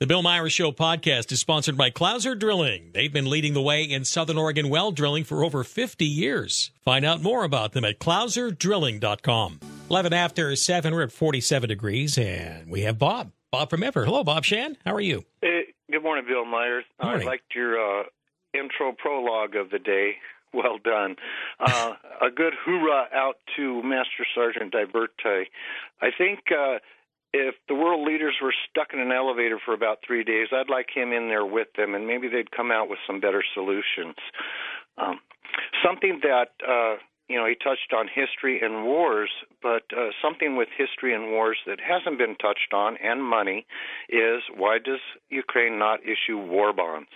The Bill Myers Show podcast is sponsored by Clouser Drilling. They've been leading the way in Southern Oregon well drilling for over 50 years. Find out more about them at clouserdrilling.com. 11 after 7, we're at 47 degrees, and we have Bob. Bob from Everett. Hello, Bob Shan. How are you? Hey, good morning, Bill Myers. Morning. I liked your uh, intro prologue of the day. Well done. Uh, a good hoorah out to Master Sergeant Diverte. I think uh, if the world leaders were stuck in an elevator for about three days, I'd like him in there with them, and maybe they'd come out with some better solutions. Um, something that uh, you know he touched on history and wars, but uh, something with history and wars that hasn't been touched on, and money, is why does Ukraine not issue war bonds?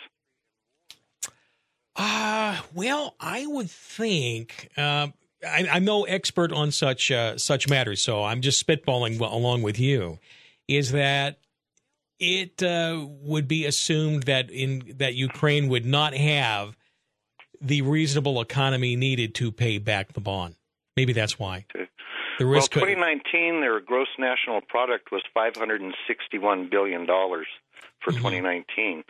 Uh, well, I would think. Uh, I, I'm no expert on such uh, such matters, so I'm just spitballing along with you. Is that it uh, would be assumed that in that Ukraine would not have the reasonable economy needed to pay back the bond. Maybe that's why. The Well, risk. could- 2019, their gross national product was 561 billion dollars for Mhm. 2019,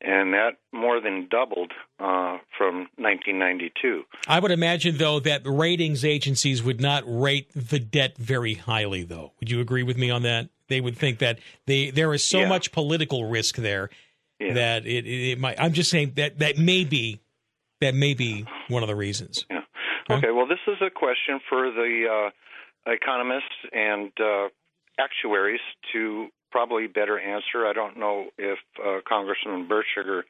and that more than doubled uh, from 1992. I would imagine, though, that ratings agencies would not rate the debt very highly. Though, would you agree with me on that? They would think that they there is so Yeah. much political risk there Yeah. that it, it, it might. I'm just saying that that may be that may be one of the reasons. Yeah. Huh? Okay. Well, this is a question for the uh, economists and uh, actuaries to probably better answer. I don't know if uh, Congressman Bertschiger,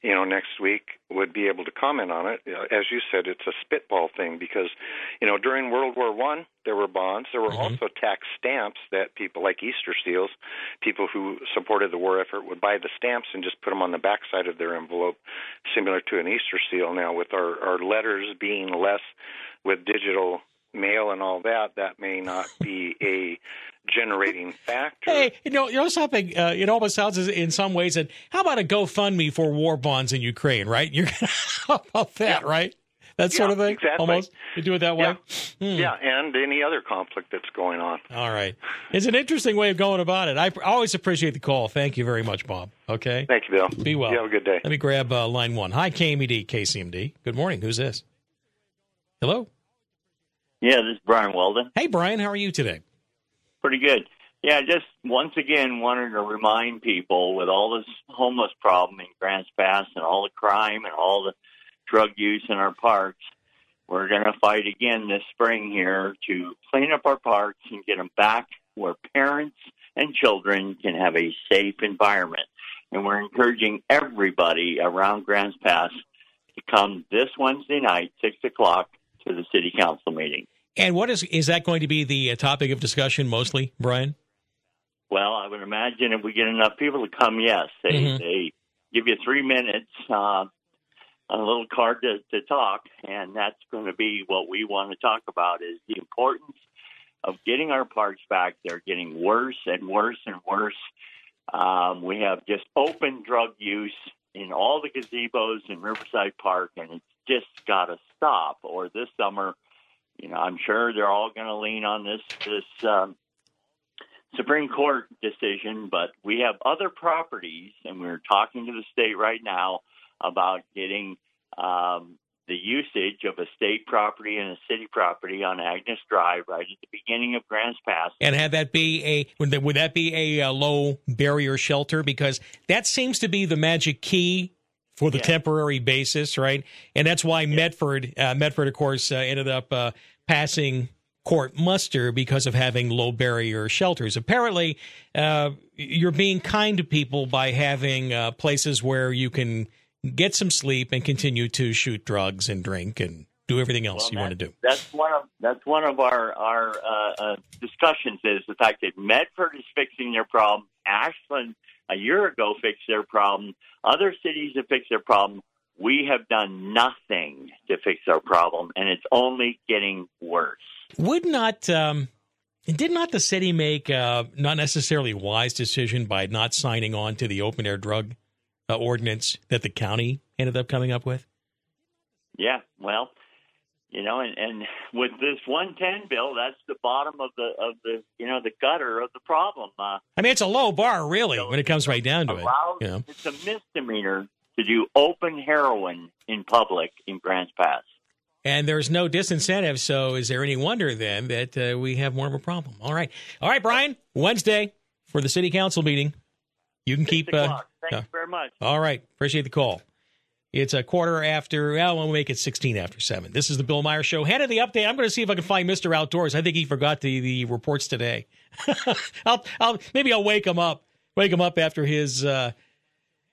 you know, next week would be able to comment on it. As you said, it's a spitball thing because, you know, during World War One there were bonds. There were Mhm. also tax stamps that people like Easter seals, people who supported the war effort, would buy the stamps and just put them on the backside of their envelope, similar to an Easter seal. Now, with our, our letters being less with digital mail and all that, that may not be a generating factor. Hey, you know, you know something. Uh, it almost sounds as, in some ways that how about a GoFundMe for war bonds in Ukraine? Right? You're how about that? Yeah. Right? That sort Yeah, of thing. exactly. Almost. You do it that way. Yeah. Hmm. Yeah, and any other conflict that's going on. All right. It's an interesting way of going about it. I always appreciate the call. Thank you very much, Bob. Okay. Thank you, Bill. Be well. You have a good day. Let me grab uh, line one. Hi, KMED, KCMD. Good morning. Who's this? Hello. Yeah, this is Brian Weldon. Hey, Brian. How are you today? Pretty good. Yeah, just once again wanted to remind people with all this homeless problem in Grants Pass and all the crime and all the drug use in our parks, we're going to fight again this spring here to clean up our parks and get them back where parents and children can have a safe environment. And we're encouraging everybody around Grants Pass to come this Wednesday night, 6 o'clock, to the city council meeting. And what is is that going to be the uh, topic of discussion mostly, Brian? Well, I would imagine if we get enough people to come, yes, they Mhm. they give you three minutes uh, on a little card to, to talk, and that's going to be what we want to talk about is the importance of getting our parks back. They're getting worse and worse and worse. Um, we have just open drug use in all the gazebos in Riverside Park, and it's just got to stop. Or this summer, you know, I'm sure they're all going to lean on this this. Um, Supreme Court decision, but we have other properties, and we're talking to the state right now about getting um, the usage of a state property and a city property on Agnes Drive right at the beginning of Grants Pass. And have that be a would that, be a, uh low barrier shelter because that seems to be the magic key for the Yeah. temporary basis, right? And that's why Medford uh, Medford, of course, uh, ended up uh, passing court muster because of having low barrier shelters. Apparently, uh, you're being kind to people by having uh, places where you can get some sleep and continue to shoot drugs and drink and do everything else Well, you want to do. That's one of that's one of our our uh, uh, discussions is the fact that Medford is fixing their problem. Ashland a year ago fixed their problem. Other cities have fixed their problem. We have done nothing to fix our problem, and it's only getting worse. Would not um, did not the city make uh, not necessarily wise decision by not signing on to the open air drug uh, ordinance that the county ended up coming up with? Yeah, well, You know, and, and with this 110 bill, that's the bottom of the of the you know the gutter of the problem. Uh, I mean, it's a low bar, really, when it comes right down to it. You know? It's a misdemeanor to do open heroin in public in Grants Pass. And there's no disincentive, so is there any wonder then that uh, we have more of a problem? All right, all right, Brian. Wednesday for the city council meeting. You can keep. Uh, Thank you very much. All right, appreciate the call. It's a quarter after, well, we'll make it 16 after 7. This is the Bill Meyer Show. Head of the update. I'm going to see if I can find Mr. Outdoors. I think he forgot the, the reports today. I'll, I'll, maybe I'll wake him up, wake him up after his, uh,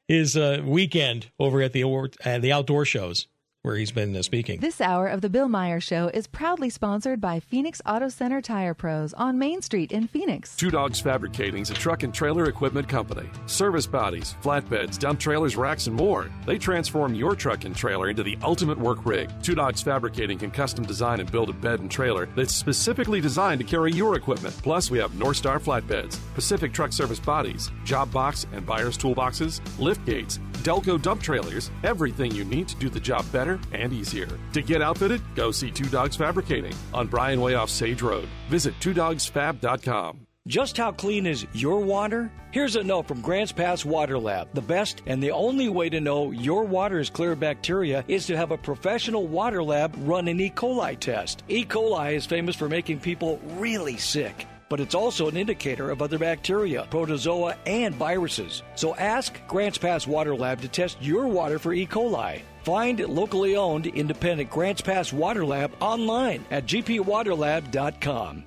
his uh, weekend over at the, uh, the outdoor shows where he's been uh, speaking. This hour of the Bill Meyer Show is proudly sponsored by Phoenix Auto Center Tire Pros on Main Street in Phoenix. Two Dogs Fabricating is a truck and trailer equipment company. Service bodies, flatbeds, dump trailers, racks, and more. They transform your truck and trailer into the ultimate work rig. Two Dogs Fabricating can custom design and build a bed and trailer that's specifically designed to carry your equipment. Plus, we have North Star flatbeds, Pacific Truck Service bodies, job box and buyer's toolboxes, lift gates, Delco dump trailers, everything you need to do the job better and easier. To get outfitted, go see Two Dogs Fabricating on Bryan Way off Sage Road. Visit twodogsfab.com. Just how clean is your water? Here's a note from Grants Pass Water Lab. The best and the only way to know your water is clear of bacteria is to have a professional water lab run an E. coli test. E. coli is famous for making people really sick but it's also an indicator of other bacteria, protozoa, and viruses. So ask Grants Pass Water Lab to test your water for E. coli. Find locally owned independent Grants Pass Water Lab online at gpwaterlab.com.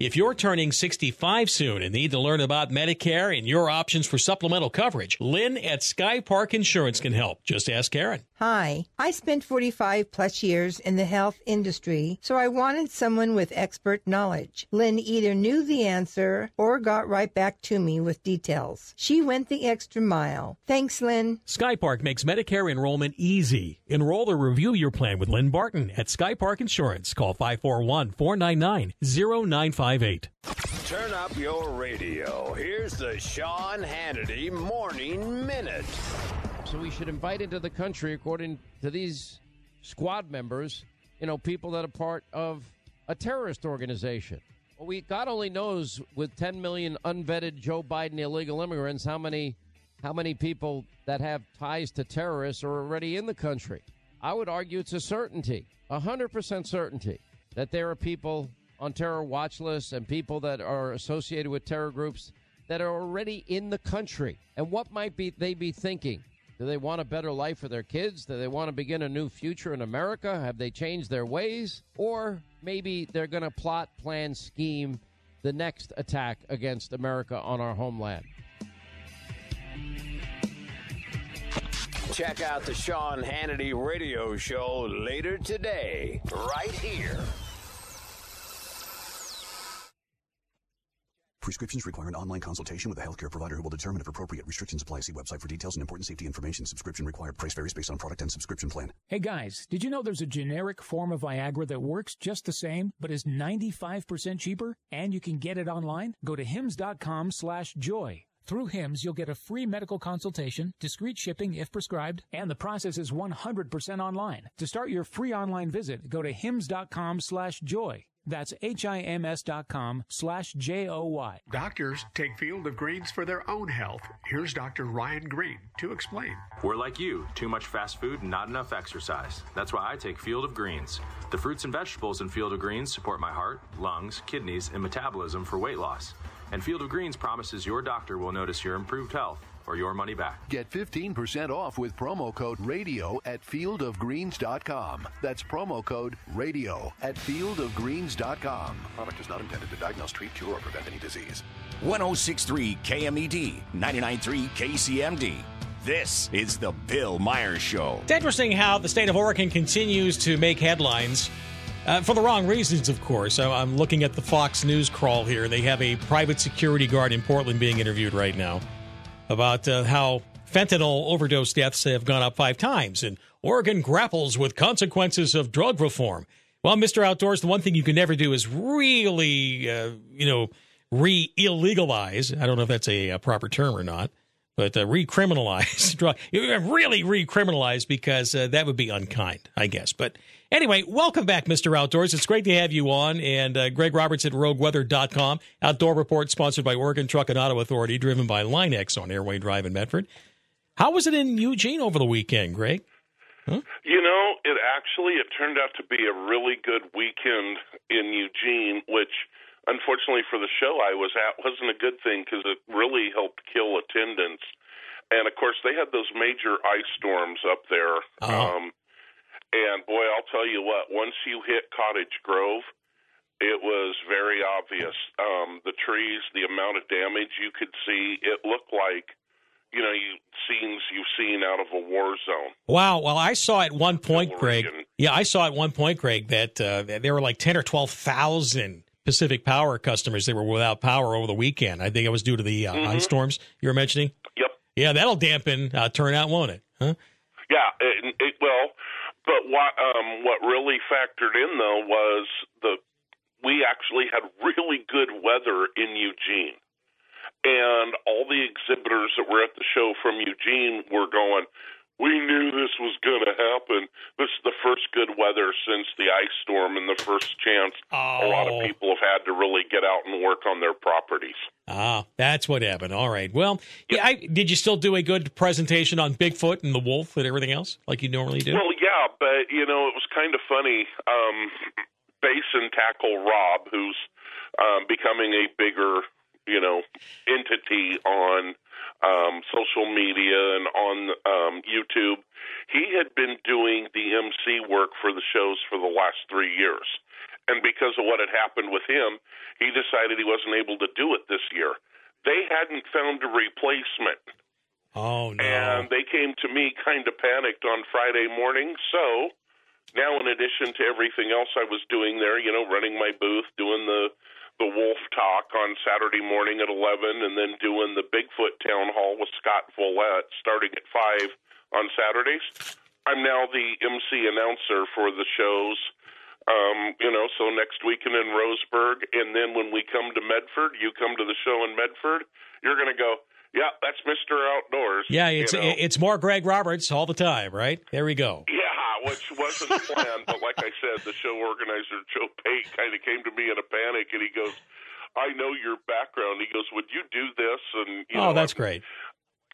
If you're turning 65 soon and need to learn about Medicare and your options for supplemental coverage, Lynn at Sky Park Insurance can help. Just ask Karen. Hi, I spent 45 plus years in the health industry, so I wanted someone with expert knowledge. Lynn either knew the answer or got right back to me with details. She went the extra mile. Thanks, Lynn. Skypark makes Medicare enrollment easy. Enroll or review your plan with Lynn Barton at Skypark Insurance. Call 541 499 0958. Turn up your radio. Here's the Sean Hannity Morning Minute. So we should invite into the country, according to these squad members, you know, people that are part of a terrorist organization. Well, we God only knows with 10 million unvetted Joe Biden illegal immigrants how many how many people that have ties to terrorists are already in the country. I would argue it's a certainty, a hundred percent certainty that there are people on terror watch lists and people that are associated with terror groups that are already in the country. And what might be they be thinking? Do they want a better life for their kids? Do they want to begin a new future in America? Have they changed their ways? Or maybe they're going to plot, plan, scheme the next attack against America on our homeland. Check out the Sean Hannity radio show later today, right here Prescriptions require an online consultation with a healthcare provider who will determine if appropriate restrictions apply. See website for details and important safety information. Subscription required. Price varies based on product and subscription plan. Hey guys, did you know there's a generic form of Viagra that works just the same, but is 95% cheaper? And you can get it online? Go to hims.com slash joy. Through HIMS, you'll get a free medical consultation, discreet shipping if prescribed, and the process is 100% online. To start your free online visit, go to hims.com slash joy. That's H-I-M-S dot com slash J-O-Y. Doctors take Field of Greens for their own health. Here's Dr. Ryan Green to explain. We're like you, too much fast food and not enough exercise. That's why I take Field of Greens. The fruits and vegetables in Field of Greens support my heart, lungs, kidneys, and metabolism for weight loss. And Field of Greens promises your doctor will notice your improved health or your money back. Get 15% off with promo code RADIO at fieldofgreens.com. That's promo code RADIO at fieldofgreens.com. Product is not intended to diagnose, treat, cure, or prevent any disease. 1063 KMED, 993 KCMD. This is the Bill Myers Show. It's interesting how the state of Oregon continues to make headlines. Uh, for the wrong reasons, of course. I'm looking at the Fox News crawl here. They have a private security guard in Portland being interviewed right now about uh, how fentanyl overdose deaths have gone up five times, and Oregon grapples with consequences of drug reform. Well, Mr. Outdoors, the one thing you can never do is really, uh, you know, re illegalize. I don't know if that's a, a, proper term or not, but uh, recriminalize, drug, really recriminalize because uh, that would be unkind, I guess. But anyway, welcome back, Mr. Outdoors. It's great to have you on. And uh, Greg Roberts at rogueweather.com. Outdoor Report sponsored by Oregon Truck and Auto Authority, driven by Line-X on Airway Drive in Medford. How was it in Eugene over the weekend, Greg? Huh? You know, it actually it turned out to be a really good weekend in Eugene, which unfortunately for the show I was at wasn't a good thing because it really helped kill attendance. And of course, they had those major ice storms up there. Uh-huh. Um, and boy, I'll tell you what, once you hit Cottage Grove, it was very obvious. Um, the trees, the amount of damage you could see, it looked like you know, you scenes you've seen out of a war zone. Wow. Well, I saw at one point, Greg. Yeah, I saw at one point, Greg, that uh, there were like ten or twelve thousand Pacific Power customers that were without power over the weekend. I think it was due to the uh, Mhm. ice storms you were mentioning. Yep. Yeah, that'll dampen uh, turnout, won't it? Huh? Yeah, it, it well, but what um, what really factored in though was the we actually had really good weather in Eugene, and all the exhibitors that were at the show from Eugene were going. We knew this was going to happen. This is the first good weather since the ice storm, and the first chance a lot Oh. of people have had to really get out and work on their properties. Ah, that's what happened. All right. Well, yeah. I, did you still do a good presentation on Bigfoot and the wolf and everything else like you normally do? Well, yeah, but you know, it was kind of funny. Um, base and tackle Rob, who's um, becoming a bigger, you know, entity on um, social media and on um, YouTube, he had been doing the MC work for the shows for the last three years. And because of what had happened with him, he decided he wasn't able to do it this year. They hadn't found a replacement. Oh no! And they came to me kind of panicked on Friday morning. So now, in addition to everything else I was doing there, you know, running my booth, doing the the wolf talk on Saturday morning at eleven, and then doing the Bigfoot town hall with Scott Follett starting at five on Saturdays. I'm now the MC announcer for the shows. Um, you know, so next weekend in Roseburg, and then when we come to Medford, you come to the show in Medford, you're going to go, yeah, that's Mister Outdoors. yeah, it's you know? it's more Greg Roberts all the time, right? There we go. Yeah, which wasn't planned, but like I said, the show organizer Joe Pate kind of came to me in a panic, and he goes, "I know your background." He goes, "Would you do this?" And you oh, know, that's I'm- great.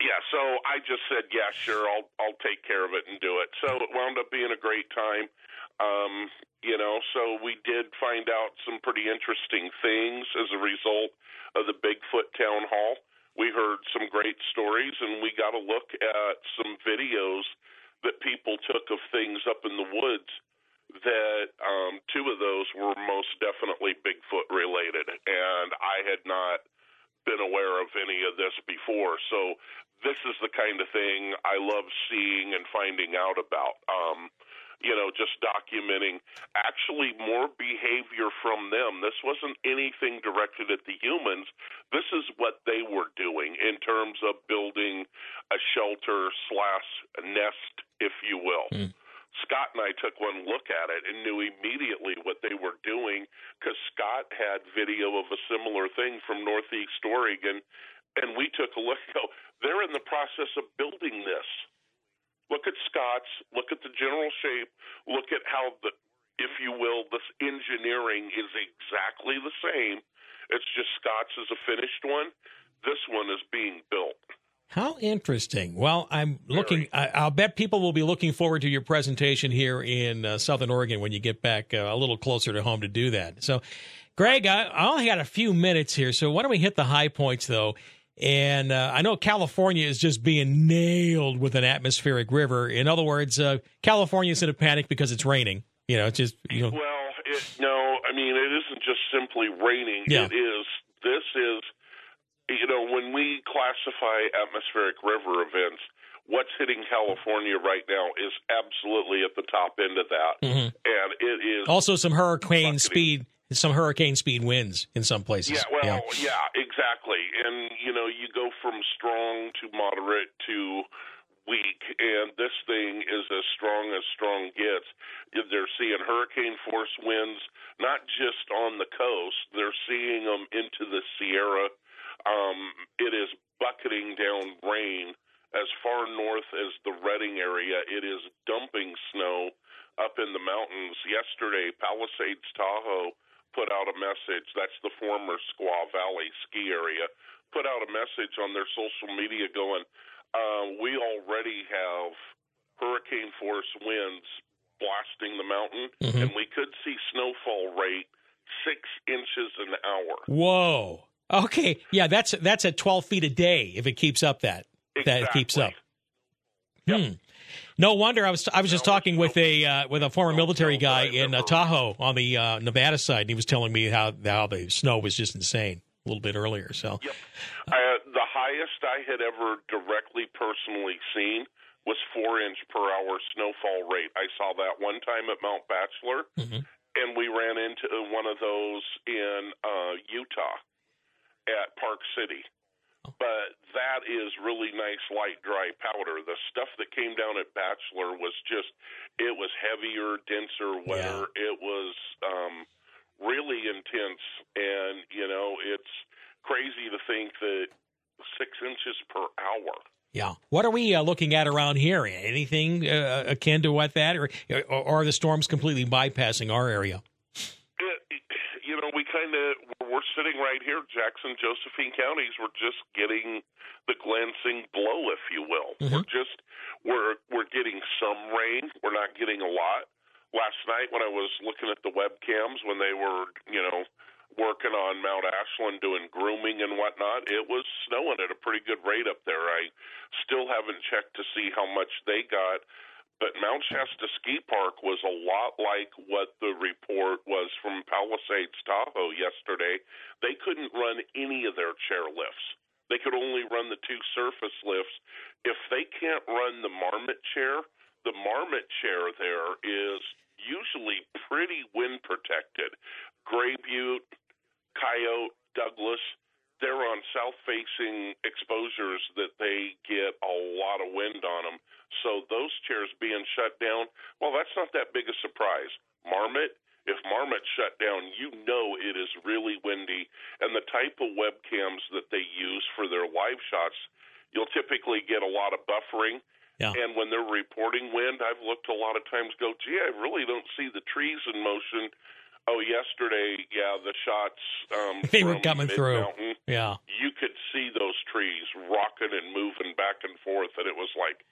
Yeah, so I just said, "Yeah, sure, I'll I'll take care of it and do it." So it wound up being a great time. Um, you know, so we did find out some pretty interesting things as a result of the Bigfoot town hall. We heard some great stories, and we got a look at some videos that people took of things up in the woods. That um, two of those were most definitely Bigfoot related, and I had not been aware of any of this before. So this is the kind of thing I love seeing and finding out about. Um, you know, just documenting actually more behavior from them. This wasn't anything directed at the humans. This is what they were doing in terms of building a shelter slash nest, if you will. Scott and I took one look at it and knew immediately what they were doing because Scott had video of a similar thing from Northeast Oregon, and we took a look. Go, they're in the process of building this. Look at Scott's. Look at the general shape. Look at how the, if you will, this engineering is exactly the same. It's just Scott's is a finished one. This one is being built. How interesting. Well, I'm looking. I, I'll bet people will be looking forward to your presentation here in uh, Southern Oregon when you get back uh, a little closer to home to do that. So, Greg, I, I only got a few minutes here, so why don't we hit the high points though? And uh, I know California is just being nailed with an atmospheric river. In other words, uh, California is in a panic because it's raining. You know, it's just you know. Well, it, no, I mean it isn't just simply raining. Yeah. It is. This is. You know, when we classify atmospheric river events, what's hitting California right now is absolutely at the top end of that, Mhm. and it is Also, some hurricane speed, some hurricane speed winds in some places. Yeah, well, yeah. exactly. And you know, you go from strong to moderate to weak, and this thing is as strong as strong gets. They're seeing hurricane force winds, not just on the coast. They're seeing them into the Sierra. Um, it is bucketing down rain as far north as the Redding area. It is dumping snow up in the mountains. Yesterday, Palisades Tahoe put out a message. That's the former Squaw Valley ski area. Put out a message on their social media going, uh, we already have hurricane force winds blasting the mountain, Mhm. and we could see snowfall rate six inches an hour. Whoa. Okay. Yeah, that's that's at 12 feet a day if it keeps up that that keeps up. Hmm. No wonder I was I was just talking with a uh, with a former military guy in uh, Tahoe on the uh, Nevada side, and he was telling me how how the snow was just insane a little bit earlier. So Uh, the highest I had ever directly personally seen was four inch per hour snowfall rate. I saw that one time at Mount Bachelor, and we ran into one of those in uh, Utah at Park City. But that is really nice, light, dry powder. The stuff that came down at Bachelor was just, it was heavier, denser, wetter. It was um, really intense. And, you know, it's crazy to think that six inches per hour. yeah, what are we uh, looking at around here? Anything uh, akin to what that, or, or are the storms completely bypassing our area? Right here, Jackson, Josephine counties. We're just getting the glancing blow, if you will. We're mm-hmm. just we're we're getting some rain. We're not getting a lot. Last night, when I was looking at the webcams, when they were, you know, working on Mount Ashland doing grooming and whatnot, it was snowing at a pretty good rate up there. I still haven't checked to see how much they got. But Mount Shasta Ski Park was a lot like what the report was from Palisades Tahoe yesterday. They couldn't run any of their chair lifts. They could only run the two surface lifts. If they can't run the marmot chair, the marmot chair there is usually pretty wind protected. Gray Butte, Coyote, Douglas, they're on south facing exposures that they get a lot of wind on them. So those chairs being shut down, well, that's not that big a surprise. Marmot, if Marmot shut down, you know it is really windy. And the type of webcams that they use for their live shots, you'll typically get a lot of buffering. Yeah. And when they're reporting wind, I've looked a lot of times, go, gee, I really don't see the trees in motion. Oh, yesterday, yeah, the shots um, They were coming through. Yeah. you could see those trees rocking and moving back and forth, and it was like,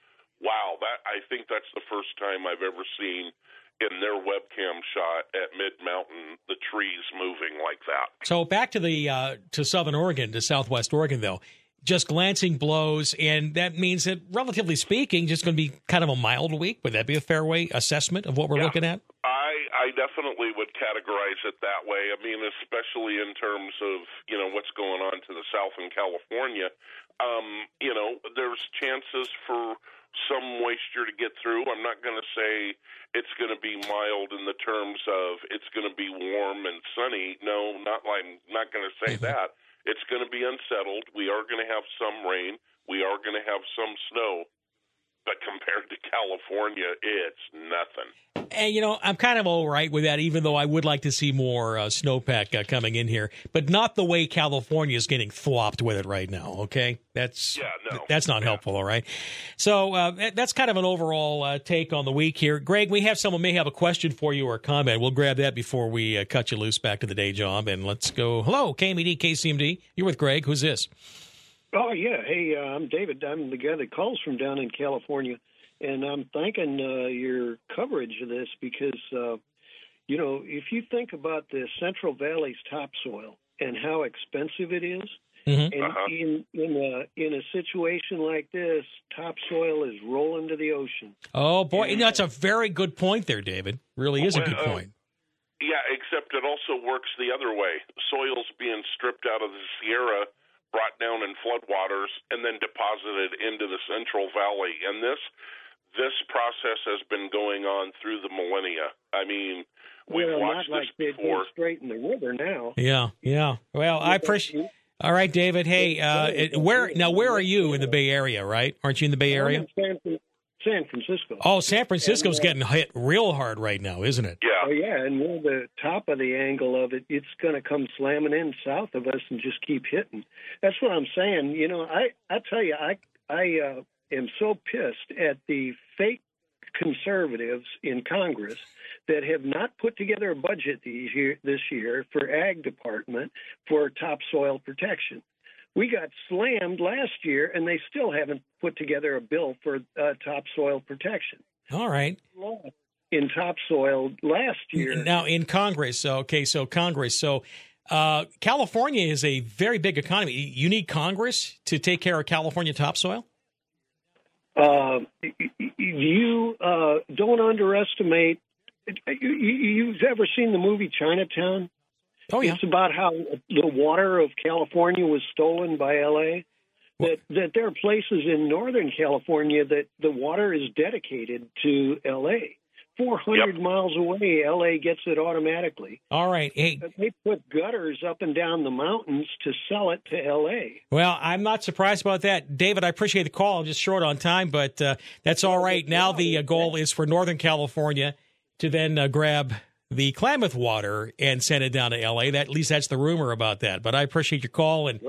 wow, that I think that's the first time I've ever seen in their webcam shot at Mid Mountain the trees moving like that. So back to the uh, to Southern Oregon, to Southwest Oregon, though. Just glancing blows, and that means that, relatively speaking, just going to be kind of a mild week. Would that be a fair way assessment of what we're looking at? I I definitely categorize it that way. I mean, especially in terms of you know what's going on to the south in California. Um, you know, there's chances for some moisture to get through. I'm not going to say it's going to be mild in the terms of it's going to be warm and sunny. No, not like I'm not going to say that. It's going to be unsettled. We are going to have some rain. We are going to have some snow. But compared to California, it's nothing. And you know, I'm kind of all right with that, even though I would like to see more uh, snowpack uh, coming in here, but not the way California is getting flopped with it right now. Okay, that's yeah, no. that's not helpful. All right, so uh, that's kind of an overall uh, take on the week here. Greg, we have someone may have a question for you or a comment. We'll grab that before we uh, cut you loose back to the day job, and let's go. Hello, KMED, KCMD. You're with Greg. Who's this? Oh yeah, hey, uh, I'm David. I'm the guy that calls from down in California, and I'm thanking uh, your coverage of this because, uh, you know, if you think about the Central Valley's topsoil and how expensive it is, Mhm. and in in a in a situation like this, topsoil is rolling to the ocean. Oh boy, you know, that's a very good point there, David. Really is a good Well, uh, point. Yeah, except it also works the other way. Soil's being stripped out of the Sierra, brought down in floodwaters, and then deposited into the Central Valley. And this this process has been going on through the millennia. I mean, we've well, watched not like this they before. go straight in the river now. Yeah, yeah. Well, I appreciate. All right, David. Hey, uh, it- where now? Where are you in the Bay Area? Right? Aren't you in the Bay I'm Area? in San, Fran- San Francisco. Oh, San Francisco's And, uh, getting hit real hard right now, isn't it? Yeah. Oh yeah, and we're the top of the angle of it. It's going to come slamming in south of us and just keep hitting. That's what I'm saying. You know, I I tell you, I I uh, am so pissed at the fake conservatives in Congress that have not put together a budget these year, this year for ag department for topsoil protection. We got slammed last year, and they still haven't put together a bill for uh, topsoil protection. All right. In topsoil last year, Now in Congress, okay, so Congress, so uh, California is a very big economy. You need Congress to take care of California topsoil. Uh, you uh, don't underestimate. You, you've ever seen the movie Chinatown? Oh yeah. It's about how the water of California was stolen by L.A. That that there are places in Northern California that the water is dedicated to L.A. 400 miles away, L.A. gets it automatically. All right. Hey, They put gutters up and down the mountains to sell it to L.A. well, I'm not surprised about that, David. I appreciate the call. I'm just short on time, but uh, that's all right. Now the uh, goal is for Northern California to then uh, grab the Klamath water and send it down to L.A. That at least that's the rumor about that. But I appreciate your call and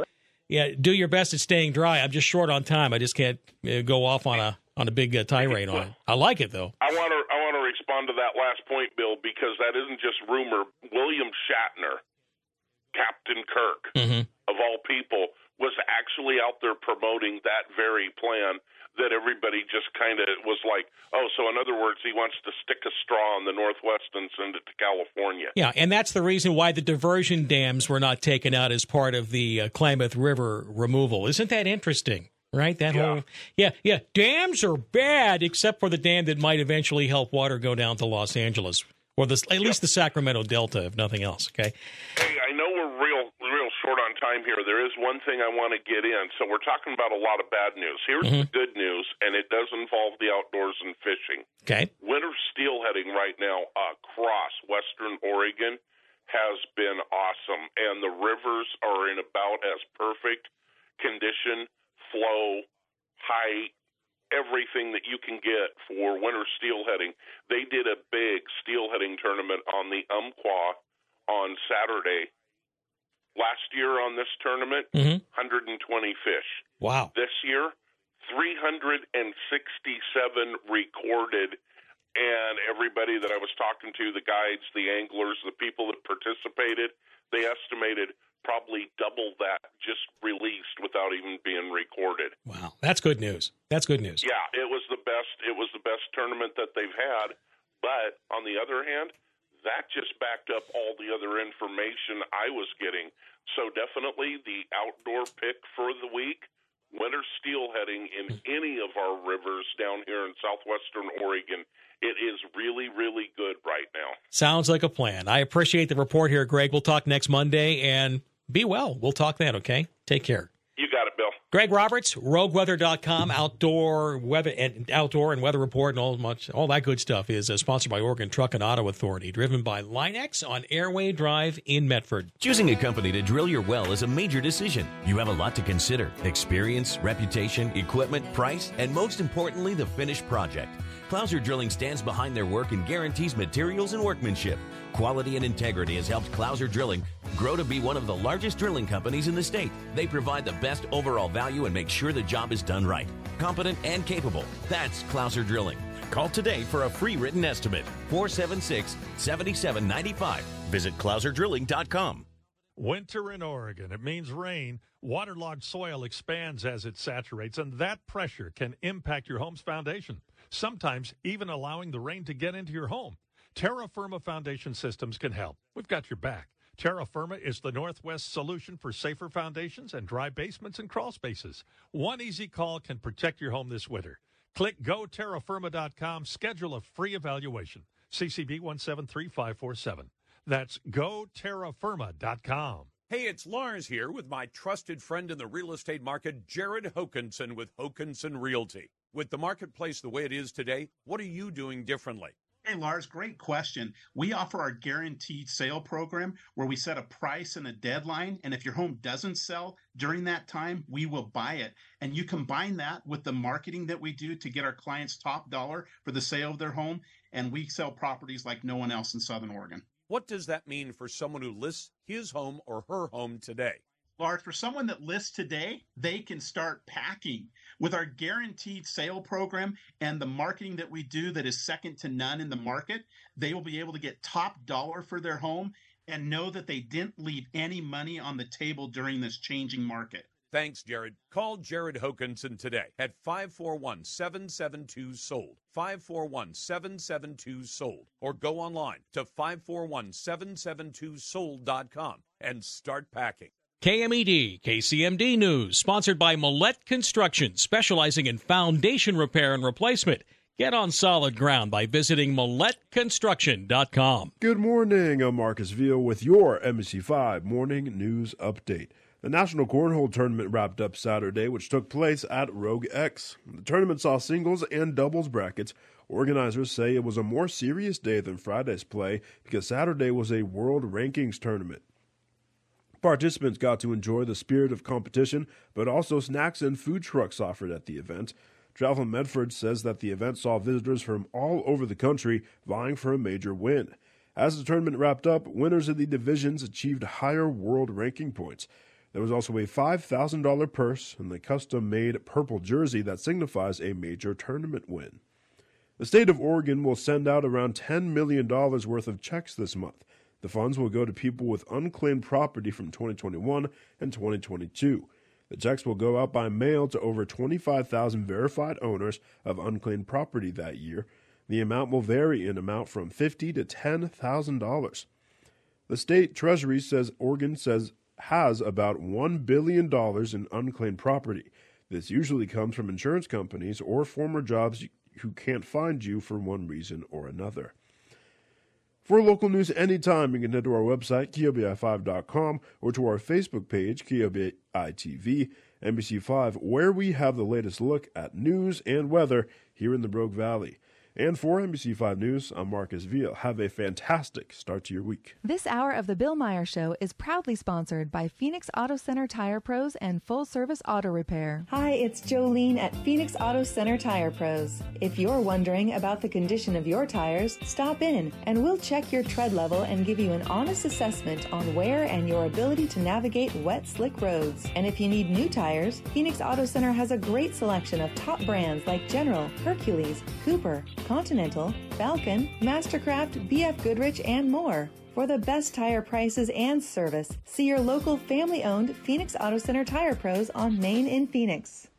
yeah, do your best at staying dry. I'm just short on time. I just can't uh, go off on a on a big uh, tirade on it. I like it though. I want to I want to respond to that last point, Bill, because that isn't just rumor. William Shatner, Captain Kirk, Mm-hmm. of all people, was actually out there promoting that very plan. That everybody just kind of was like, oh, so in other words, he wants to stick a straw in the Northwest and send it to California. Yeah, and that's the reason why the diversion dams were not taken out as part of the uh, Klamath River removal. Isn't that interesting? Right? That whole yeah, yeah. Dams are bad, except for the dam that might eventually help water go down to Los Angeles or the, at least the Sacramento Delta, if nothing else. Okay. Hey, I know we're real real short on time here. There is one thing I want to get in. So we're talking about a lot of bad news. Here's mm-hmm. the good news, and it does involve the outdoors and fishing. Okay. Winter steelheading right now across western Oregon has been awesome, and the rivers are in about as perfect condition, flow, height, everything that you can get for winter steelheading. They did a big steelheading tournament on the Umpqua on Saturday. Last year on this tournament, Mhm. 120 fish. Wow. This year, 367 recorded. And everybody that I was talking to, the guides, the anglers, the people that participated, they estimated probably double that just released without even being recorded. Wow, that's good news. That's good news. Yeah, it was the best. It was the best tournament that they've had. But on the other hand, that just backed up all the other information I was getting. So definitely the outdoor pick for the week: winter steelheading in any of our rivers down here in southwestern Oregon. It is really, really good right now. Sounds like a plan. I appreciate the report here, Greg. We'll talk next Monday and be well. We'll talk then, okay? Take care. You got it, Bill. Greg Roberts, rogueweather.com, outdoor weather and outdoor and weather report and all much all that good stuff is uh, sponsored by Oregon Truck and Auto Authority, driven by Line-X on Airway Drive in Medford. Choosing a company to drill your well is a major decision. You have a lot to consider experience, reputation, equipment, price, and most importantly, the finished project. Clouser Drilling stands behind their work and guarantees materials and workmanship. Quality and integrity has helped Clouser Drilling grow to be one of the largest drilling companies in the state. They provide the best overall value and make sure the job is done right. Competent and capable. That's Clouser Drilling. Call today for a free written estimate. 476 7795. Visit clouserdrilling.com. Winter in Oregon. It means rain. Waterlogged soil expands as it saturates, and that pressure can impact your home's foundation, sometimes even allowing the rain to get into your home. Terra Firma Foundation Systems can help. We've got your back. Terra Firma is the Northwest solution for safer foundations and dry basements and crawl spaces. One easy call can protect your home this winter. Click goterrafirma.com, schedule a free evaluation. CCB 173547. That's goterrafirma.com. Hey, it's Lars here with my trusted friend in the real estate market, Jared Hokinson with Hokinson Realty. With the marketplace the way it is today, what are you doing differently? Hey, Lars, great question. We offer our guaranteed sale program where we set a price and a deadline. And if your home doesn't sell during that time, we will buy it. And you combine that with the marketing that we do to get our clients top dollar for the sale of their home. And we sell properties like no one else in Southern Oregon. What does that mean for someone who lists his home or her home today? Lars, for someone that lists today, they can start packing. With our guaranteed sale program and the marketing that we do that is second to none in the market, they will be able to get top dollar for their home and know that they didn't leave any money on the table during this changing market. Thanks, Jared. Call Jared Hokinson today at 541 772 SOLD. 541 772 SOLD. Or go online to 541 772 SOLD.com and start packing. KMED, KCMD News, sponsored by Millette Construction, specializing in foundation repair and replacement. Get on solid ground by visiting MilletteConstruction.com. Good morning. I'm Marcus Veal with your NBC5 Morning News Update. The National Cornhole Tournament wrapped up Saturday, which took place at Rogue X. The tournament saw singles and doubles brackets. Organizers say it was a more serious day than Friday's play because Saturday was a world rankings tournament. Participants got to enjoy the spirit of competition, but also snacks and food trucks offered at the event. Travel Medford says that the event saw visitors from all over the country vying for a major win. As the tournament wrapped up, winners of the divisions achieved higher world ranking points. There was also a $5,000 purse and the custom made purple jersey that signifies a major tournament win. The state of Oregon will send out around $10 million worth of checks this month. The funds will go to people with unclaimed property from 2021 and 2022. The checks will go out by mail to over 25,000 verified owners of unclaimed property that year. The amount will vary in amount from 50 to $10,000. The state treasury says Oregon says has about $1 billion in unclaimed property. This usually comes from insurance companies or former jobs who can't find you for one reason or another. For local news anytime, you can head to our website, KOBI5.com, or to our Facebook page, KOBI TV, NBC5, where we have the latest look at news and weather here in the Rogue Valley. And for NBC5 News, I'm Marcus Veal. Have a fantastic start to your week. This hour of the Bill Meyer Show is proudly sponsored by Phoenix Auto Center Tire Pros and Full Service Auto Repair. Hi, it's Jolene at Phoenix Auto Center Tire Pros. If you're wondering about the condition of your tires, stop in and we'll check your tread level and give you an honest assessment on wear and your ability to navigate wet, slick roads. And if you need new tires, Phoenix Auto Center has a great selection of top brands like General, Hercules, Cooper, Continental, Falken, Mastercraft, BF Goodrich, and more. For the best tire prices and service, see your local family owned Phoenix Auto Center Tire Pros on Main in Phoenix.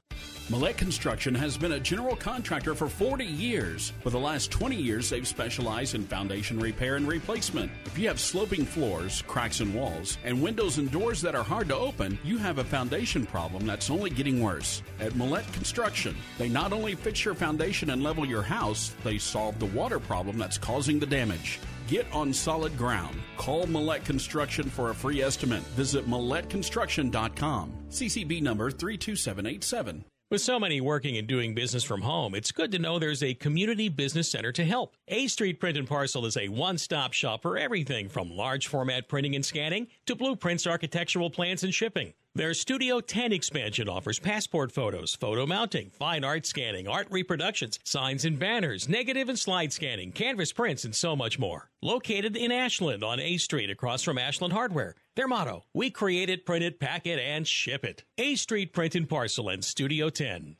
Millette Construction has been a general contractor for 40 years. For the last 20 years, they've specialized in foundation repair and replacement. If you have sloping floors, cracks in walls, and windows and doors that are hard to open, you have a foundation problem that's only getting worse. At Millette Construction, they not only fix your foundation and level your house, they solve the water problem that's causing the damage. Get on solid ground. Call Millette Construction for a free estimate. Visit MilletteConstruction.com. CCB number 32787. With so many working and doing business from home, it's good to know there's a community business center to help. A Street Print and Parcel is a one stop shop for everything from large format printing and scanning to blueprints, architectural plans, and shipping. Their Studio 10 expansion offers passport photos, photo mounting, fine art scanning, art reproductions, signs and banners, negative and slide scanning, canvas prints, and so much more. Located in Ashland on A Street across from Ashland Hardware. Their motto, we create it, print it, pack it, and ship it. A Street Print and Parcel and Studio 10.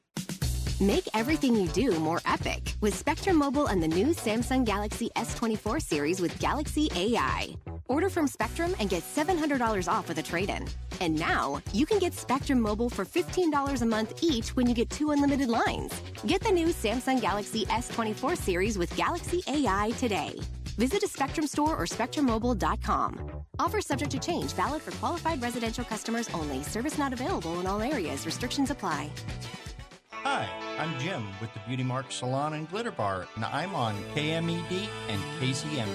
Make everything you do more epic with Spectrum Mobile and the new Samsung Galaxy S24 series with Galaxy AI. Order from Spectrum and get $700 off with a trade in. And now you can get Spectrum Mobile for $15 a month each when you get two unlimited lines. Get the new Samsung Galaxy S24 series with Galaxy AI today. Visit a Spectrum store or SpectrumMobile.com. Offer subject to change, valid for qualified residential customers only. Service not available in all areas. Restrictions apply. Hi, I'm Jim with the Beauty Mark Salon and Glitter Bar, and I'm on KMED and KCMD.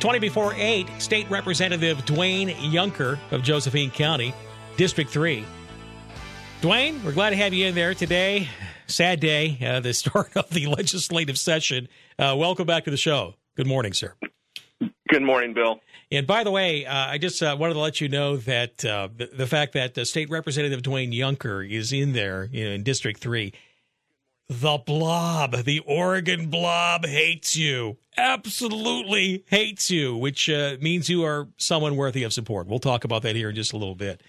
20 before 8, State Representative Dwayne Yunker of Josephine County, District 3. Dwayne, we're glad to have you in there today. sad day, uh, the start of the legislative session. Uh, welcome back to the show. Good morning, sir. Good morning, Bill. And by the way, uh, I just uh, wanted to let you know that uh, the, the, fact that State Representative Dwayne Yunker is in there you know, in District 3, the blob, the Oregon blob hates you. Absolutely hates you, which uh, means you are someone worthy of support. We'll talk about that here in just a little bit.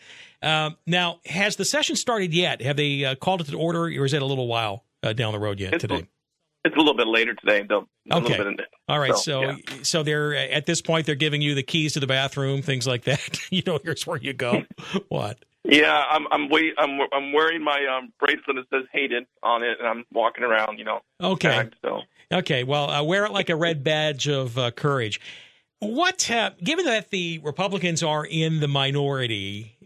Um, now, has the session started yet? Have they uh, called it to order, or is it a little while uh, down the road yet it's today? It's a little bit later today. Though. Okay. All right. So, so, yeah. so they're at this point they're giving you the keys to the bathroom, things like that. you know, here's where you go. what? Yeah, I'm I'm wait I'm I'm wearing my um, bracelet that says "hated" on it, and I'm walking around. You know. Okay. tagged, so Okay. Well, uh, wear it like a red badge of uh, courage. What, uh, given that the Republicans are in the minority,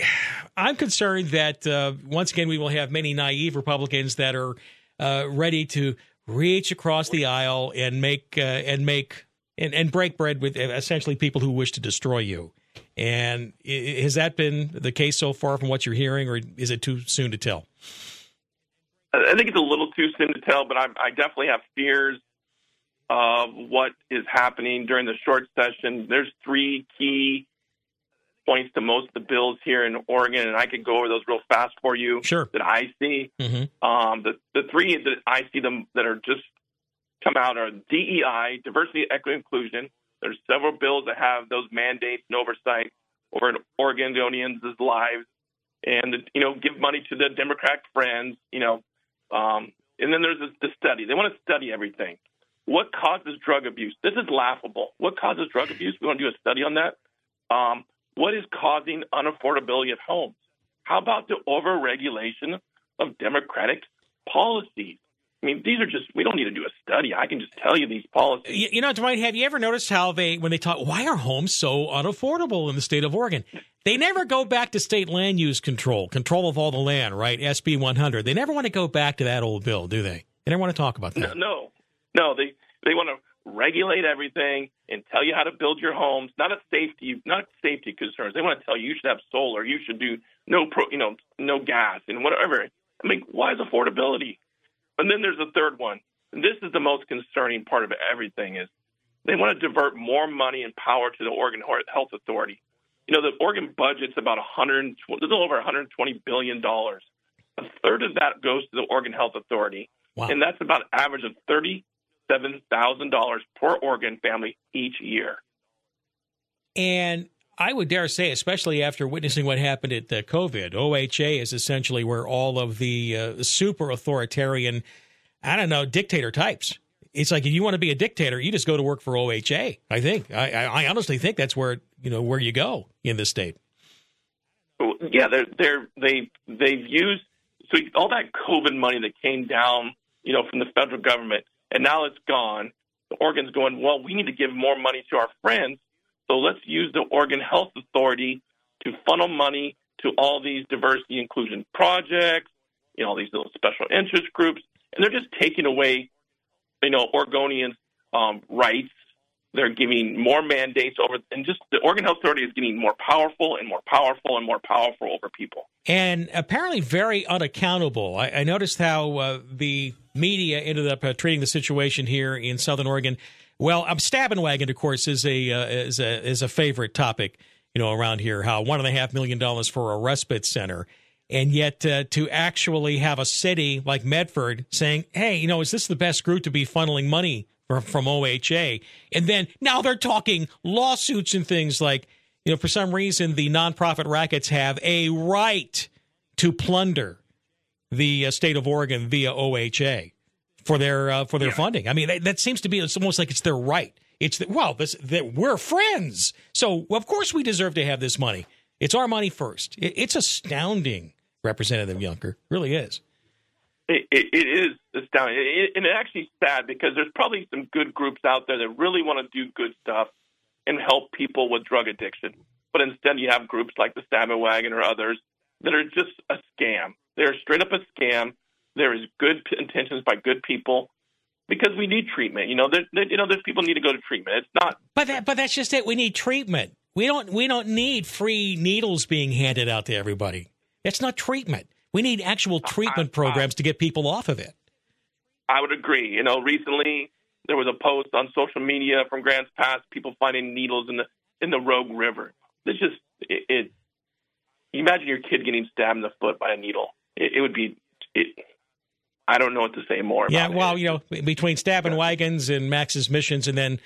I'm concerned that uh, once again we will have many naive Republicans that are uh, ready to reach across the aisle and make uh, and make and, and break bread with essentially people who wish to destroy you. And has that been the case so far from what you're hearing, or is it too soon to tell? I think it's a little too soon to tell, but I, I definitely have fears of what is happening during the short session. There's three key points to most of the bills here in Oregon, and I could go over those real fast for you. Sure. That I see. Mm-hmm. Um, the the three that I see them that are just come out are DEI, diversity, equity, inclusion. There's several bills that have those mandates and oversight over Oregonians' lives, and you know, give money to the Democrat friends. You know, um, and then there's the, the study. They want to study everything. What causes drug abuse? This is laughable. What causes drug abuse? We want to do a study on that. Um, what is causing unaffordability of homes? How about the overregulation of Democratic policies? I mean, these are just, we don't need to do a study. I can just tell you these policies. You, you know, Dwight, have you ever noticed how they, when they talk, why are homes so unaffordable in the state of Oregon? They never go back to state land use control, control of all the land, right? SB 100. They never want to go back to that old bill, do they? They never want to talk about that. No, no, they, they want to regulate everything and tell you how to build your homes, not a safety, not safety concerns. They want to tell you you should have solar, you should do no pro, you know, no gas and whatever. I mean, why is affordability? And then there's a third one. And this is the most concerning part of everything is they want to divert more money and power to the Oregon Health Authority. You know, the Oregon budget's about 100, a little over 120 billion dollars. A third of that goes to the Oregon Health Authority, and that's about an average of thirty-seven thousand dollars per Oregon family each year. And I would dare say, especially after witnessing what happened at the COVID, OHA is essentially where all of the uh, super authoritarian, I don't know, dictator types. It's like if you want to be a dictator, you just go to work for OHA. I think. I, I I honestly think that's where you know where you go in this state. Yeah, they're they're they they've used so all that COVID money that came down, you know, from the federal government, and now it's gone. The Oregon's going, well, we need to give more money to our friends, so let's use the Oregon Health Authority to funnel money to all these diversity inclusion projects, you know, all these little special interest groups, and they're just taking away, you know, Oregonians' um, rights. They're giving more mandates over, and just the Oregon Health Authority is getting more powerful and more powerful and more powerful over people. and apparently very unaccountable. I, I noticed how uh, the media ended up uh, treating the situation here in Southern Oregon. Well, um, stabbing wagon, of course, is a uh, is a is a favorite topic, you know, around here. How one and a half million dollars for a respite center, and yet uh, to actually have a city like Medford saying, "Hey, you know, is this the best group to be funneling money from, from OHA?" And then now they're talking lawsuits and things like, you know, for some reason the nonprofit rackets have a right to plunder the uh, state of Oregon via OHA for their uh, for their funding. I mean, that, that seems to be it's almost like it's their right. It's well, this, that we're friends, so of course we deserve to have this money. It's our money first. It, it's astounding, Representative Yunker, really is. It, it, is astounding, it, and it's actually sad because there's probably some good groups out there that really want to do good stuff and help people with drug addiction. But instead, you have groups like the Stabbing Wagon or others that are just a scam. They're straight up a scam. There is good intentions by good people because we need treatment. You know, there, you know, there's people need to go to treatment. It's not But that, but that's just it. We need treatment. We don't we don't need free needles being handed out to everybody. That's not treatment. We need actual treatment programs to get people off of it. I would agree. You know, recently there was a post on social media from Grants Pass, people finding needles in the in the Rogue River. It's just it. it imagine your kid getting stabbed in the foot by a needle. It, it would be. It, I don't know what to say more. Yeah, well, it. you know, between stabbing wagons and Max's missions, and then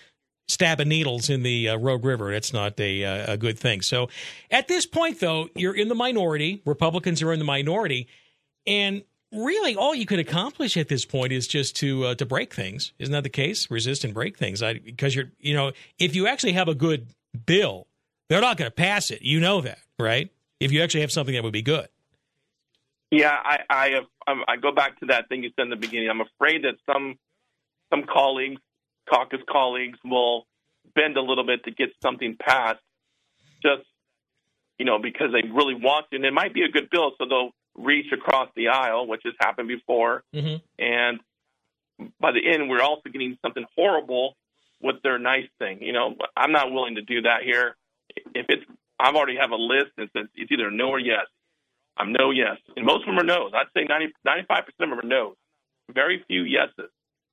stabbing needles in the uh, Rogue River, that's not a uh, a good thing. So, at this point, though, you're in the minority. Republicans are in the minority, and really, all you could accomplish at this point is just to uh, to break things. Isn't that the case? Resist and break things. Because you're, you know, if you actually have a good bill, they're not going to pass it. You know that, right? If you actually have something that would be good. Yeah, I I, I go back to that thing you said in the beginning. I'm afraid that some some colleagues, caucus colleagues, will bend a little bit to get something passed, just you know because they really want to, and it might be a good bill, so they'll reach across the aisle, which has happened before, Mm-hmm. and by the end, we're also getting something horrible with their nice thing. You know, I'm not willing to do that here. If it's, I've already have a list and says it's either no or yes. I'm no yes, and most of them are no's. I'd say 90, 95 percent of them are no's. Very few yeses.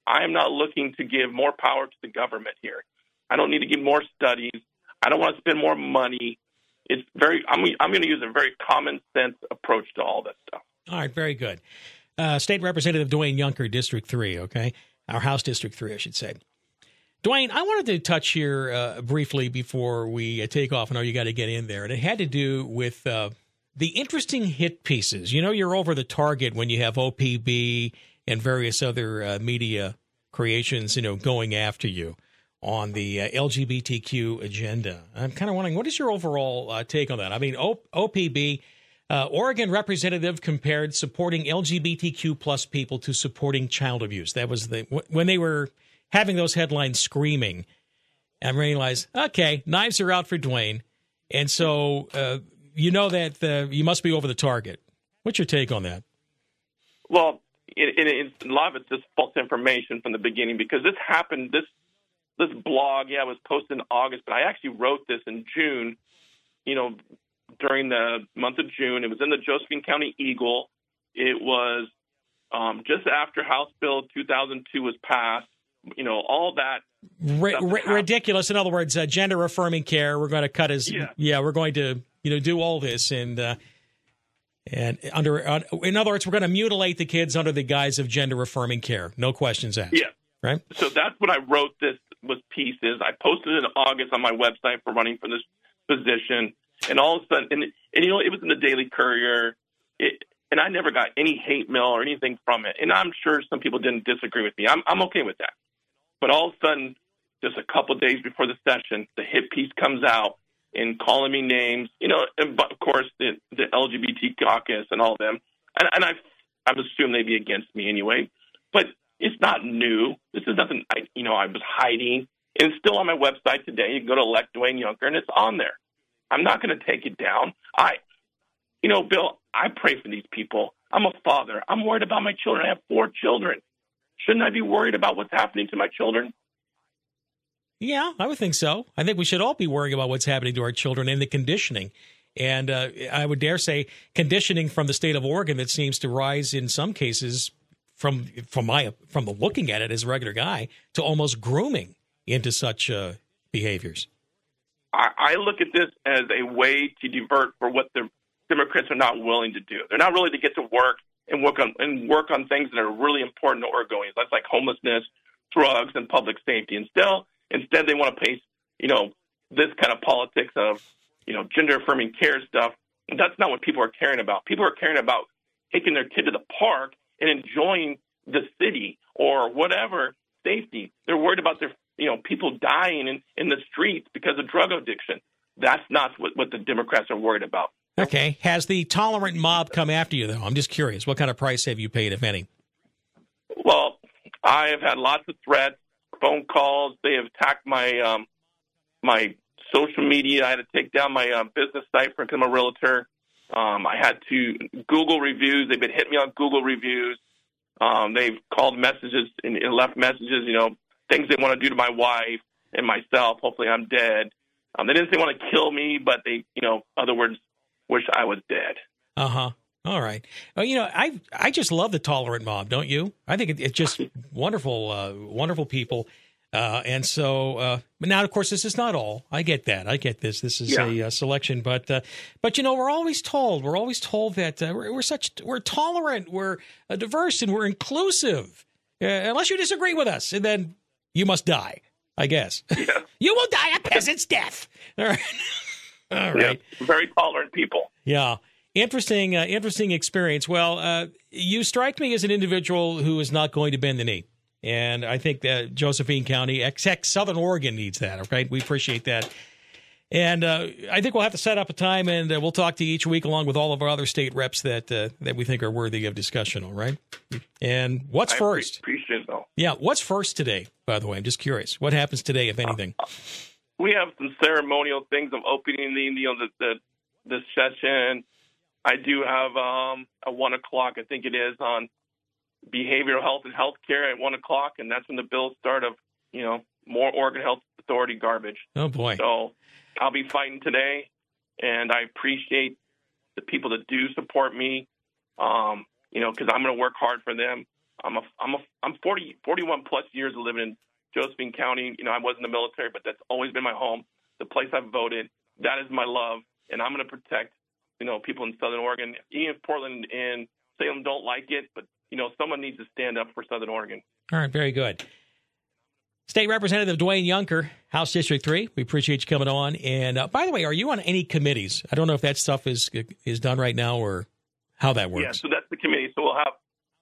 I am not looking to give more power to the government here. I don't need to give more studies. I don't want to spend more money. It's very. I'm. I'm going to use a very common sense approach to all this stuff. All right, very good. Uh, State Representative Dwayne Yunker, District 3, okay? Our House District 3, I should say. Dwayne, I wanted to touch here uh, briefly before we uh, take off. I know you got to get in there. And it had to do with uh, the interesting hit pieces. You know, you're over the target when you have OPB and various other uh, media creations, you know, going after you on the uh, LGBTQ agenda. I'm kind of wondering, what is your overall uh, take on that? I mean, o- OPB, uh, Oregon representative compared supporting LGBTQ plus people to supporting child abuse. That was the wh- when they were having those headlines screaming. And realized, okay, knives are out for Dwayne, and so uh, you know that uh, you must be over the target. What's your take on that? Well, it, it, it's, a lot of it's just false information from the beginning because this happened. This this blog, yeah, was posted in August, but I actually wrote this in June. You know, during the month of June, it was in the Josephine County Eagle. It was um, just after House Bill 2002 was passed. You know, all that. Ri- stuff that ri- happened. ridiculous. In other words, uh, gender affirming care. We're going to cut as Yeah. we're going to you know do all this and uh, and under uh, in other words, we're going to mutilate the kids under the guise of gender affirming care. No questions asked. Yeah. Right. So that's what I wrote this was pieces. I posted it in August on my website for running for this position, and all of a sudden, and, and you know, it was in the Daily Courier, it, and I never got any hate mail or anything from it. And I'm sure some people didn't disagree with me. I'm I'm okay with that. But all of a sudden, just a couple of days before the session, the hit piece comes out and calling me names, you know, and but of course the the LGBT caucus and all of them, and, and I I assume they'd be against me anyway. But it's not new. This is nothing I you know I was hiding. And it's still on my website today. You can go to elect Dwayne Yunker, and it's on there. I'm not going to take it down. I, you know, Bill, I pray for these people. I'm a father. I'm worried about my children. I have four children. Shouldn't I be worried about what's happening to my children? Yeah, I would think so. I think we should all be worrying about what's happening to our children and the conditioning. And uh, I would dare say conditioning from the state of Oregon that seems to rise in some cases from from my from the looking at it as a regular guy to almost grooming into such uh, behaviors. I, I look at this as a way to divert for what the Democrats are not willing to do. They're not willing to get to work and work on and work on things that are really important to Oregonians. That's like homelessness, drugs, and public safety. Instead, instead they want to pace, you know, this kind of politics of, you know, gender affirming care stuff. That's not what people are caring about. People are caring about taking their kid to the park and enjoying the city or whatever safety. They're worried about their, you know, people dying in, in the streets because of drug addiction. That's not what, what the Democrats are worried about. Okay, has the tolerant mob come after you though? I'm just curious. What kind of price have you paid, if any? Well, I have had lots of threats, phone calls. They have attacked my um, my social media. I had to take down my uh, business site for become a realtor. Um, I had to Google reviews. They've been hitting me on Google reviews. Um, they've called messages and, and left messages. You know, things they want to do to my wife and myself. Hopefully, I'm dead. Um, they didn't say want to kill me, but they, you know, other words, wish I was dead. Uh huh. All right. Well, you know, I I just love the tolerant mob, don't you? I think it, it's just wonderful, uh, wonderful people. Uh, and so, uh, but now, of course, this is not all. I get that. I get this. This is Yeah. a uh, selection, but uh, but you know, we're always told we're always told that uh, we're, we're such we're tolerant, we're uh, diverse, and we're inclusive. Uh, unless you disagree with us, and then you must die. I guess you will die a peasant's death. All right. All right. Yeah, very tolerant people. Yeah. Interesting, uh, interesting experience. Well, uh, you strike me as an individual who is not going to bend the knee. And I think that Josephine County, XX Southern Oregon needs that. Okay. We appreciate that. And uh, I think we'll have to set up a time and uh, we'll talk to you each week along with all of our other state reps that uh, that we think are worthy of discussion. All right. And what's I first? Appreciate it though. Yeah. What's first today, by the way? I'm just curious. What happens today, if anything? we have some ceremonial things of opening the you know the, the this session. I do have um at one o'clock, I think it is, on behavioral health and healthcare at one o'clock, and that's when the bills start of you know more Oregon Health Authority garbage. Oh, boy. So I'll be fighting today, and I appreciate the people that do support me. Um, you know, because I'm going to work hard for them. I'm a I'm a I'm 40 41 plus years of living in Josephine County. You know, I was in the military, but that's always been my home. The place I've voted. That is my love, and I'm going to protect. You know, people in Southern Oregon, even if Portland and Salem don't like it, but you know, someone needs to stand up for Southern Oregon. All right, very good. State Representative Dwayne Yunker, House District Three. We appreciate you coming on. And uh, by the way, are you on any committees? I don't know if that stuff is is done right now or how that works. Yeah, so that's the committee. So we'll have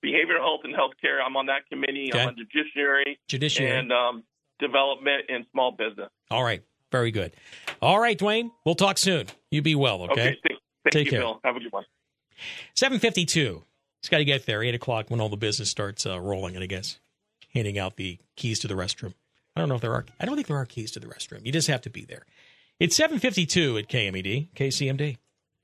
behavioral health and healthcare. I'm on that committee. Okay. I'm on judiciary, Judiciary. and um, development and small business. All right, very good. All right, Dwayne, we'll talk soon. You be well, okay? Okay, thank, Take you, care. Bill. Have a good one. Seven fifty-two. It's got to get there. Eight o'clock when all the business starts uh, rolling. And I guess handing out the keys to the restroom. I don't know if there are. I don't think there are keys to the restroom. You just have to be there. It's seven fifty-two at KMED, KCMD.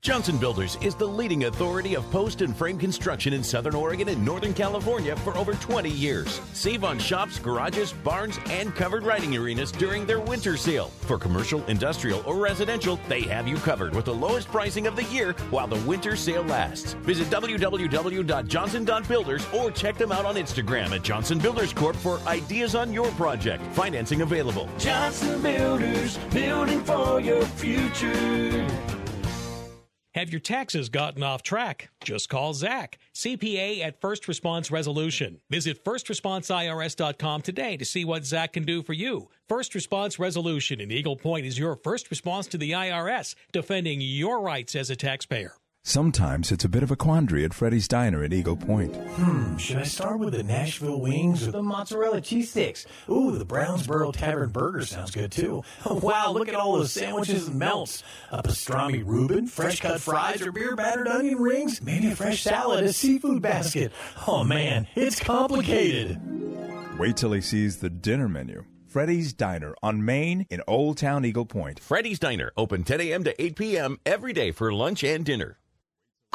Johnson Builders is the leading authority of post and frame construction in Southern Oregon and Northern California for over 20 years. Save on shops, garages, barns, and covered riding arenas during their winter sale. For commercial, industrial, or residential, they have you covered with the lowest pricing of the year while the winter sale lasts. Visit www.johnson.builders or check them out on Instagram at Johnson Builders Corp for ideas on your project. Financing available. Johnson Builders, building for your future. Have your taxes gotten off track? Just call Zach, CPA at First Response Resolution. Visit firstresponseirs.com today to see what Zach can do for you. First Response Resolution in Eagle Point is your first response to the IRS, defending your rights as a taxpayer. Sometimes it's a bit of a quandary at Freddy's Diner at Eagle Point. Hmm, should I start with the Nashville wings or the mozzarella cheese sticks? Ooh, the Brownsboro Tavern burger sounds good too. Wow, look at all those sandwiches and melts. A pastrami Reuben, fresh cut fries, or beer battered onion rings? Maybe a fresh salad, a seafood basket. Oh man, it's complicated. Wait till he sees the dinner menu. Freddy's Diner on Main in Old Town Eagle Point. Freddy's Diner, open 10 a.m. to 8 p.m. every day for lunch and dinner.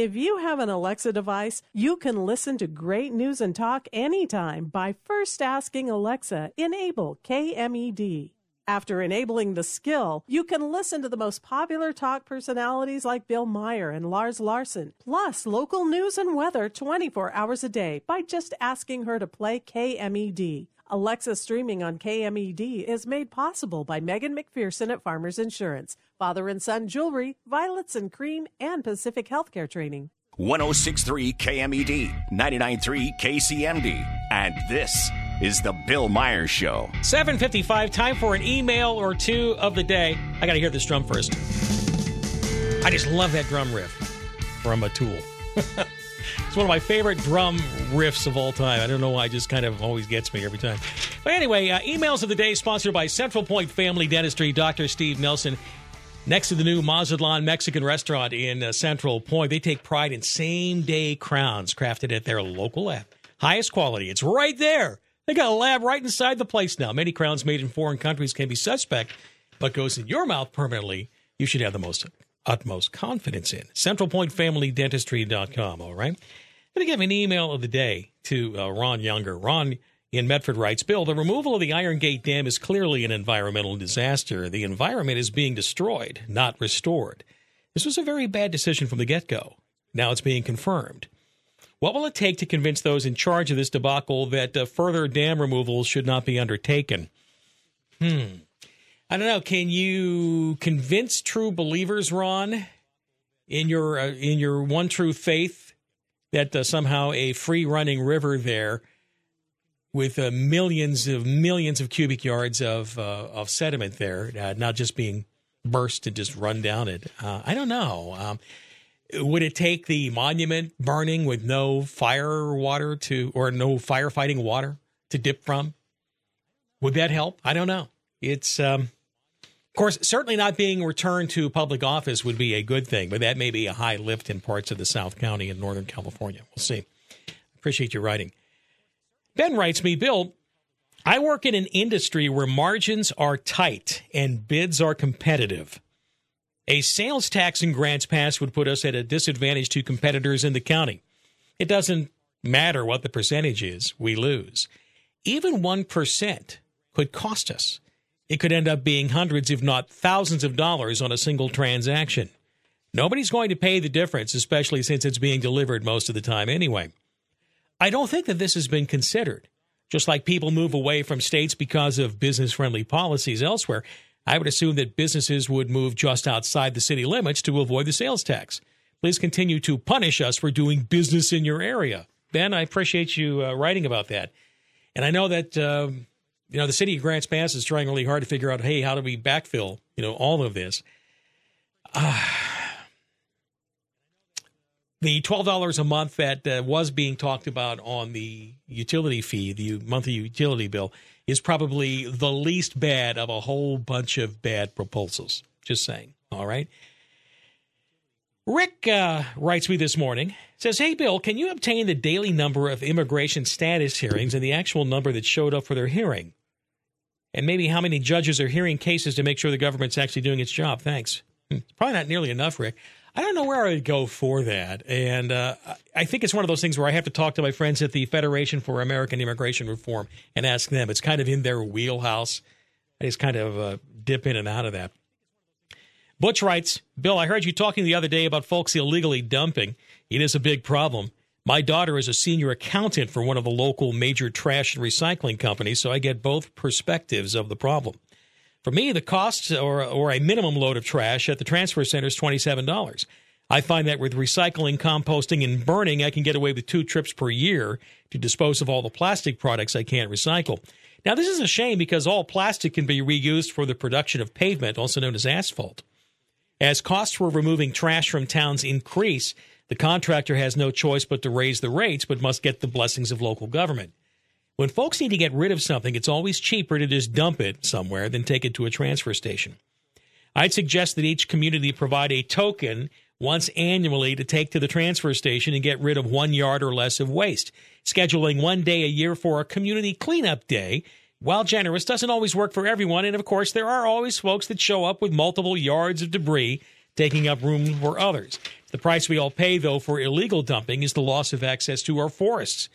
If you have an Alexa device, you can listen to great news and talk anytime by first asking Alexa, enable KMED. After enabling the skill, you can listen to the most popular talk personalities like Bill Meyer and Lars Larson, plus local news and weather 24 hours a day by just asking her to play KMED. Alexa streaming on KMED is made possible by Megan McPherson at Farmers Insurance, Father and Son Jewelry, Violets and Cream, and Pacific Healthcare Training. 1063 KMED, 993 KCMD, and this is the Bill Meyer's Show. 755, time for an email or two of the day. I got to hear this drum first. I just love that drum riff from a tool. it's one of my favorite drum riffs of all time. I don't know why, it just kind of always gets me every time. But anyway, uh, emails of the day sponsored by Central Point Family Dentistry, Dr. Steve Nelson. Next to the new Mazatlan Mexican restaurant in uh, Central Point, they take pride in same day crowns crafted at their local lab. Highest quality. It's right there. They got a lab right inside the place now. Many crowns made in foreign countries can be suspect, but goes in your mouth permanently. You should have the most utmost confidence in. CentralPointFamilyDentistry.com, all right? I'm going to give an email of the day to uh, Ron Younger. Ron in Medford writes, Bill, the removal of the Iron Gate Dam is clearly an environmental disaster. The environment is being destroyed, not restored. This was a very bad decision from the get go. Now it's being confirmed. What will it take to convince those in charge of this debacle that uh, further dam removals should not be undertaken? Hmm. I don't know. Can you convince true believers, Ron, in your uh, in your one true faith that uh, somehow a free running river there with uh, millions of millions of cubic yards of uh, of sediment there, uh, not just being burst and just run down it. Uh, I don't know. Um, would it take the monument burning with no fire water to or no firefighting water to dip from? Would that help? I don't know. It's um, of course certainly not being returned to public office would be a good thing, but that may be a high lift in parts of the South County in Northern California. We'll see. Appreciate your writing. Ben writes me, Bill, I work in an industry where margins are tight and bids are competitive. A sales tax and Grants Pass would put us at a disadvantage to competitors in the county. It doesn't matter what the percentage is, we lose. Even 1% could cost us. It could end up being hundreds, if not thousands of dollars on a single transaction. Nobody's going to pay the difference, especially since it's being delivered most of the time anyway. I don't think that this has been considered. Just like people move away from states because of business friendly policies elsewhere, I would assume that businesses would move just outside the city limits to avoid the sales tax. Please continue to punish us for doing business in your area. Ben, I appreciate you uh, writing about that. And I know that uh, you know the city of Grants Pass is trying really hard to figure out, hey, how do we backfill you know all of this? Uh, the twelve dollars a month that uh, was being talked about on the utility fee, the monthly utility bill, is probably the least bad of a whole bunch of bad proposals. Just saying. All right. Rick uh, writes me this morning. Says, "Hey Bill, can you obtain the daily number of immigration status hearings and the actual number that showed up for their hearing, and maybe how many judges are hearing cases to make sure the government's actually doing its job? Thanks. Hmm. Probably not nearly enough, Rick." I don't know where I would go for that. And uh, I think it's one of those things where I have to talk to my friends at the Federation for American Immigration Reform and ask them. It's kind of in their wheelhouse. I just kind of uh, dip in and out of that. Butch writes Bill, I heard you talking the other day about folks illegally dumping. It is a big problem. My daughter is a senior accountant for one of the local major trash and recycling companies, so I get both perspectives of the problem. For me, the cost or, or a minimum load of trash at the transfer center is $27. I find that with recycling, composting, and burning, I can get away with two trips per year to dispose of all the plastic products I can't recycle. Now, this is a shame because all plastic can be reused for the production of pavement, also known as asphalt. As costs for removing trash from towns increase, the contractor has no choice but to raise the rates, but must get the blessings of local government. When folks need to get rid of something, it's always cheaper to just dump it somewhere than take it to a transfer station. I'd suggest that each community provide a token once annually to take to the transfer station and get rid of one yard or less of waste. Scheduling one day a year for a community cleanup day, while generous, doesn't always work for everyone. And of course, there are always folks that show up with multiple yards of debris, taking up room for others. The price we all pay, though, for illegal dumping is the loss of access to our forests.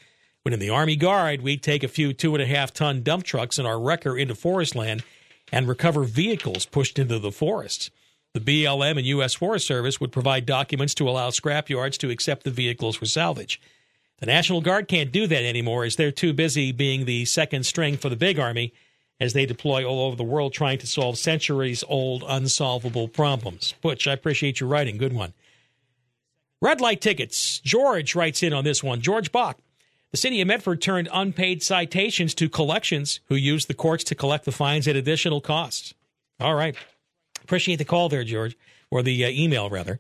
When in the Army Guard, we'd take a few two and a half ton dump trucks in our wrecker into forest land and recover vehicles pushed into the forests. The BLM and U.S. Forest Service would provide documents to allow scrap yards to accept the vehicles for salvage. The National Guard can't do that anymore as they're too busy being the second string for the big army as they deploy all over the world trying to solve centuries old unsolvable problems. Butch, I appreciate your writing. Good one. Red light tickets. George writes in on this one. George Bach. The city of Medford turned unpaid citations to collections who used the courts to collect the fines at additional costs. All right. Appreciate the call there, George, or the uh, email, rather.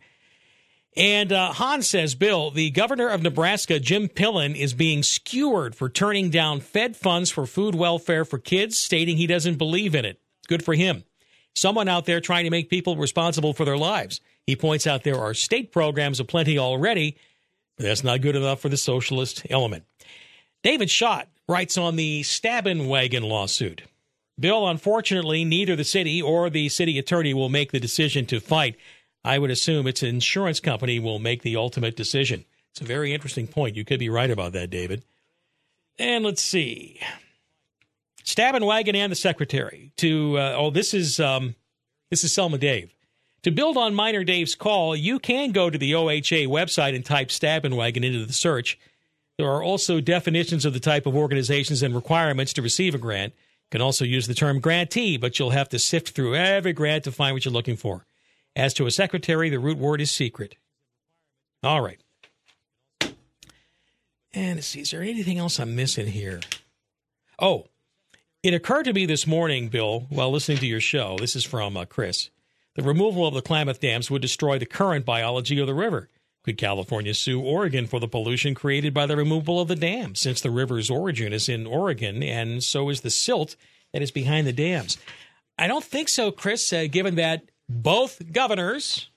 And uh, Hans says, Bill, the governor of Nebraska, Jim Pillen, is being skewered for turning down Fed funds for food welfare for kids, stating he doesn't believe in it. Good for him. Someone out there trying to make people responsible for their lives. He points out there are state programs aplenty already, but that's not good enough for the socialist element. David Schott writes on the Stabbin Wagon lawsuit. Bill, unfortunately, neither the city or the city attorney will make the decision to fight. I would assume its insurance company will make the ultimate decision. It's a very interesting point. You could be right about that, David. And let's see. Stabbin Wagon and the secretary to uh, oh this is um, this is Selma Dave. To build on Minor Dave's call, you can go to the OHA website and type Stabbin Wagon into the search. There are also definitions of the type of organizations and requirements to receive a grant. You can also use the term grantee, but you'll have to sift through every grant to find what you're looking for. As to a secretary, the root word is secret. All right. And see, is there anything else I'm missing here? Oh, it occurred to me this morning, Bill, while listening to your show. This is from uh, Chris. The removal of the Klamath dams would destroy the current biology of the river. Could California sue Oregon for the pollution created by the removal of the dam, since the river's origin is in Oregon and so is the silt that is behind the dams? I don't think so, Chris, uh, given that both governors,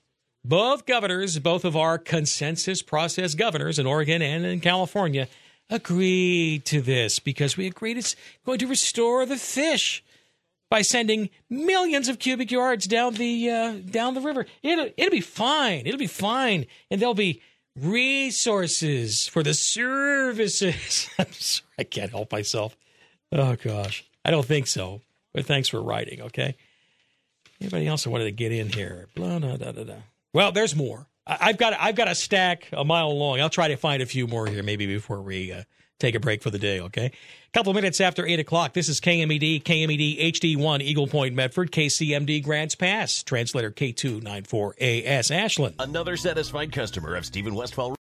both governors, both of our consensus process governors in Oregon and in California, agreed to this because we agreed it's going to restore the fish by sending millions of cubic yards down the uh, down the river. It'll it'll be fine. It'll be fine, and there'll be resources for the services. I'm sorry, I can't help myself. Oh gosh, I don't think so. But thanks for writing. Okay. Anybody else I wanted to get in here? Blah, blah, blah, blah, blah. Well, there's more. I've got I've got a stack a mile long. I'll try to find a few more here maybe before we uh, take a break for the day. Okay, a couple minutes after eight o'clock. This is KMED KMED HD one Eagle Point Medford KCMD Grants Pass translator K two nine four AS Ashland. Another satisfied customer of Stephen Westfall.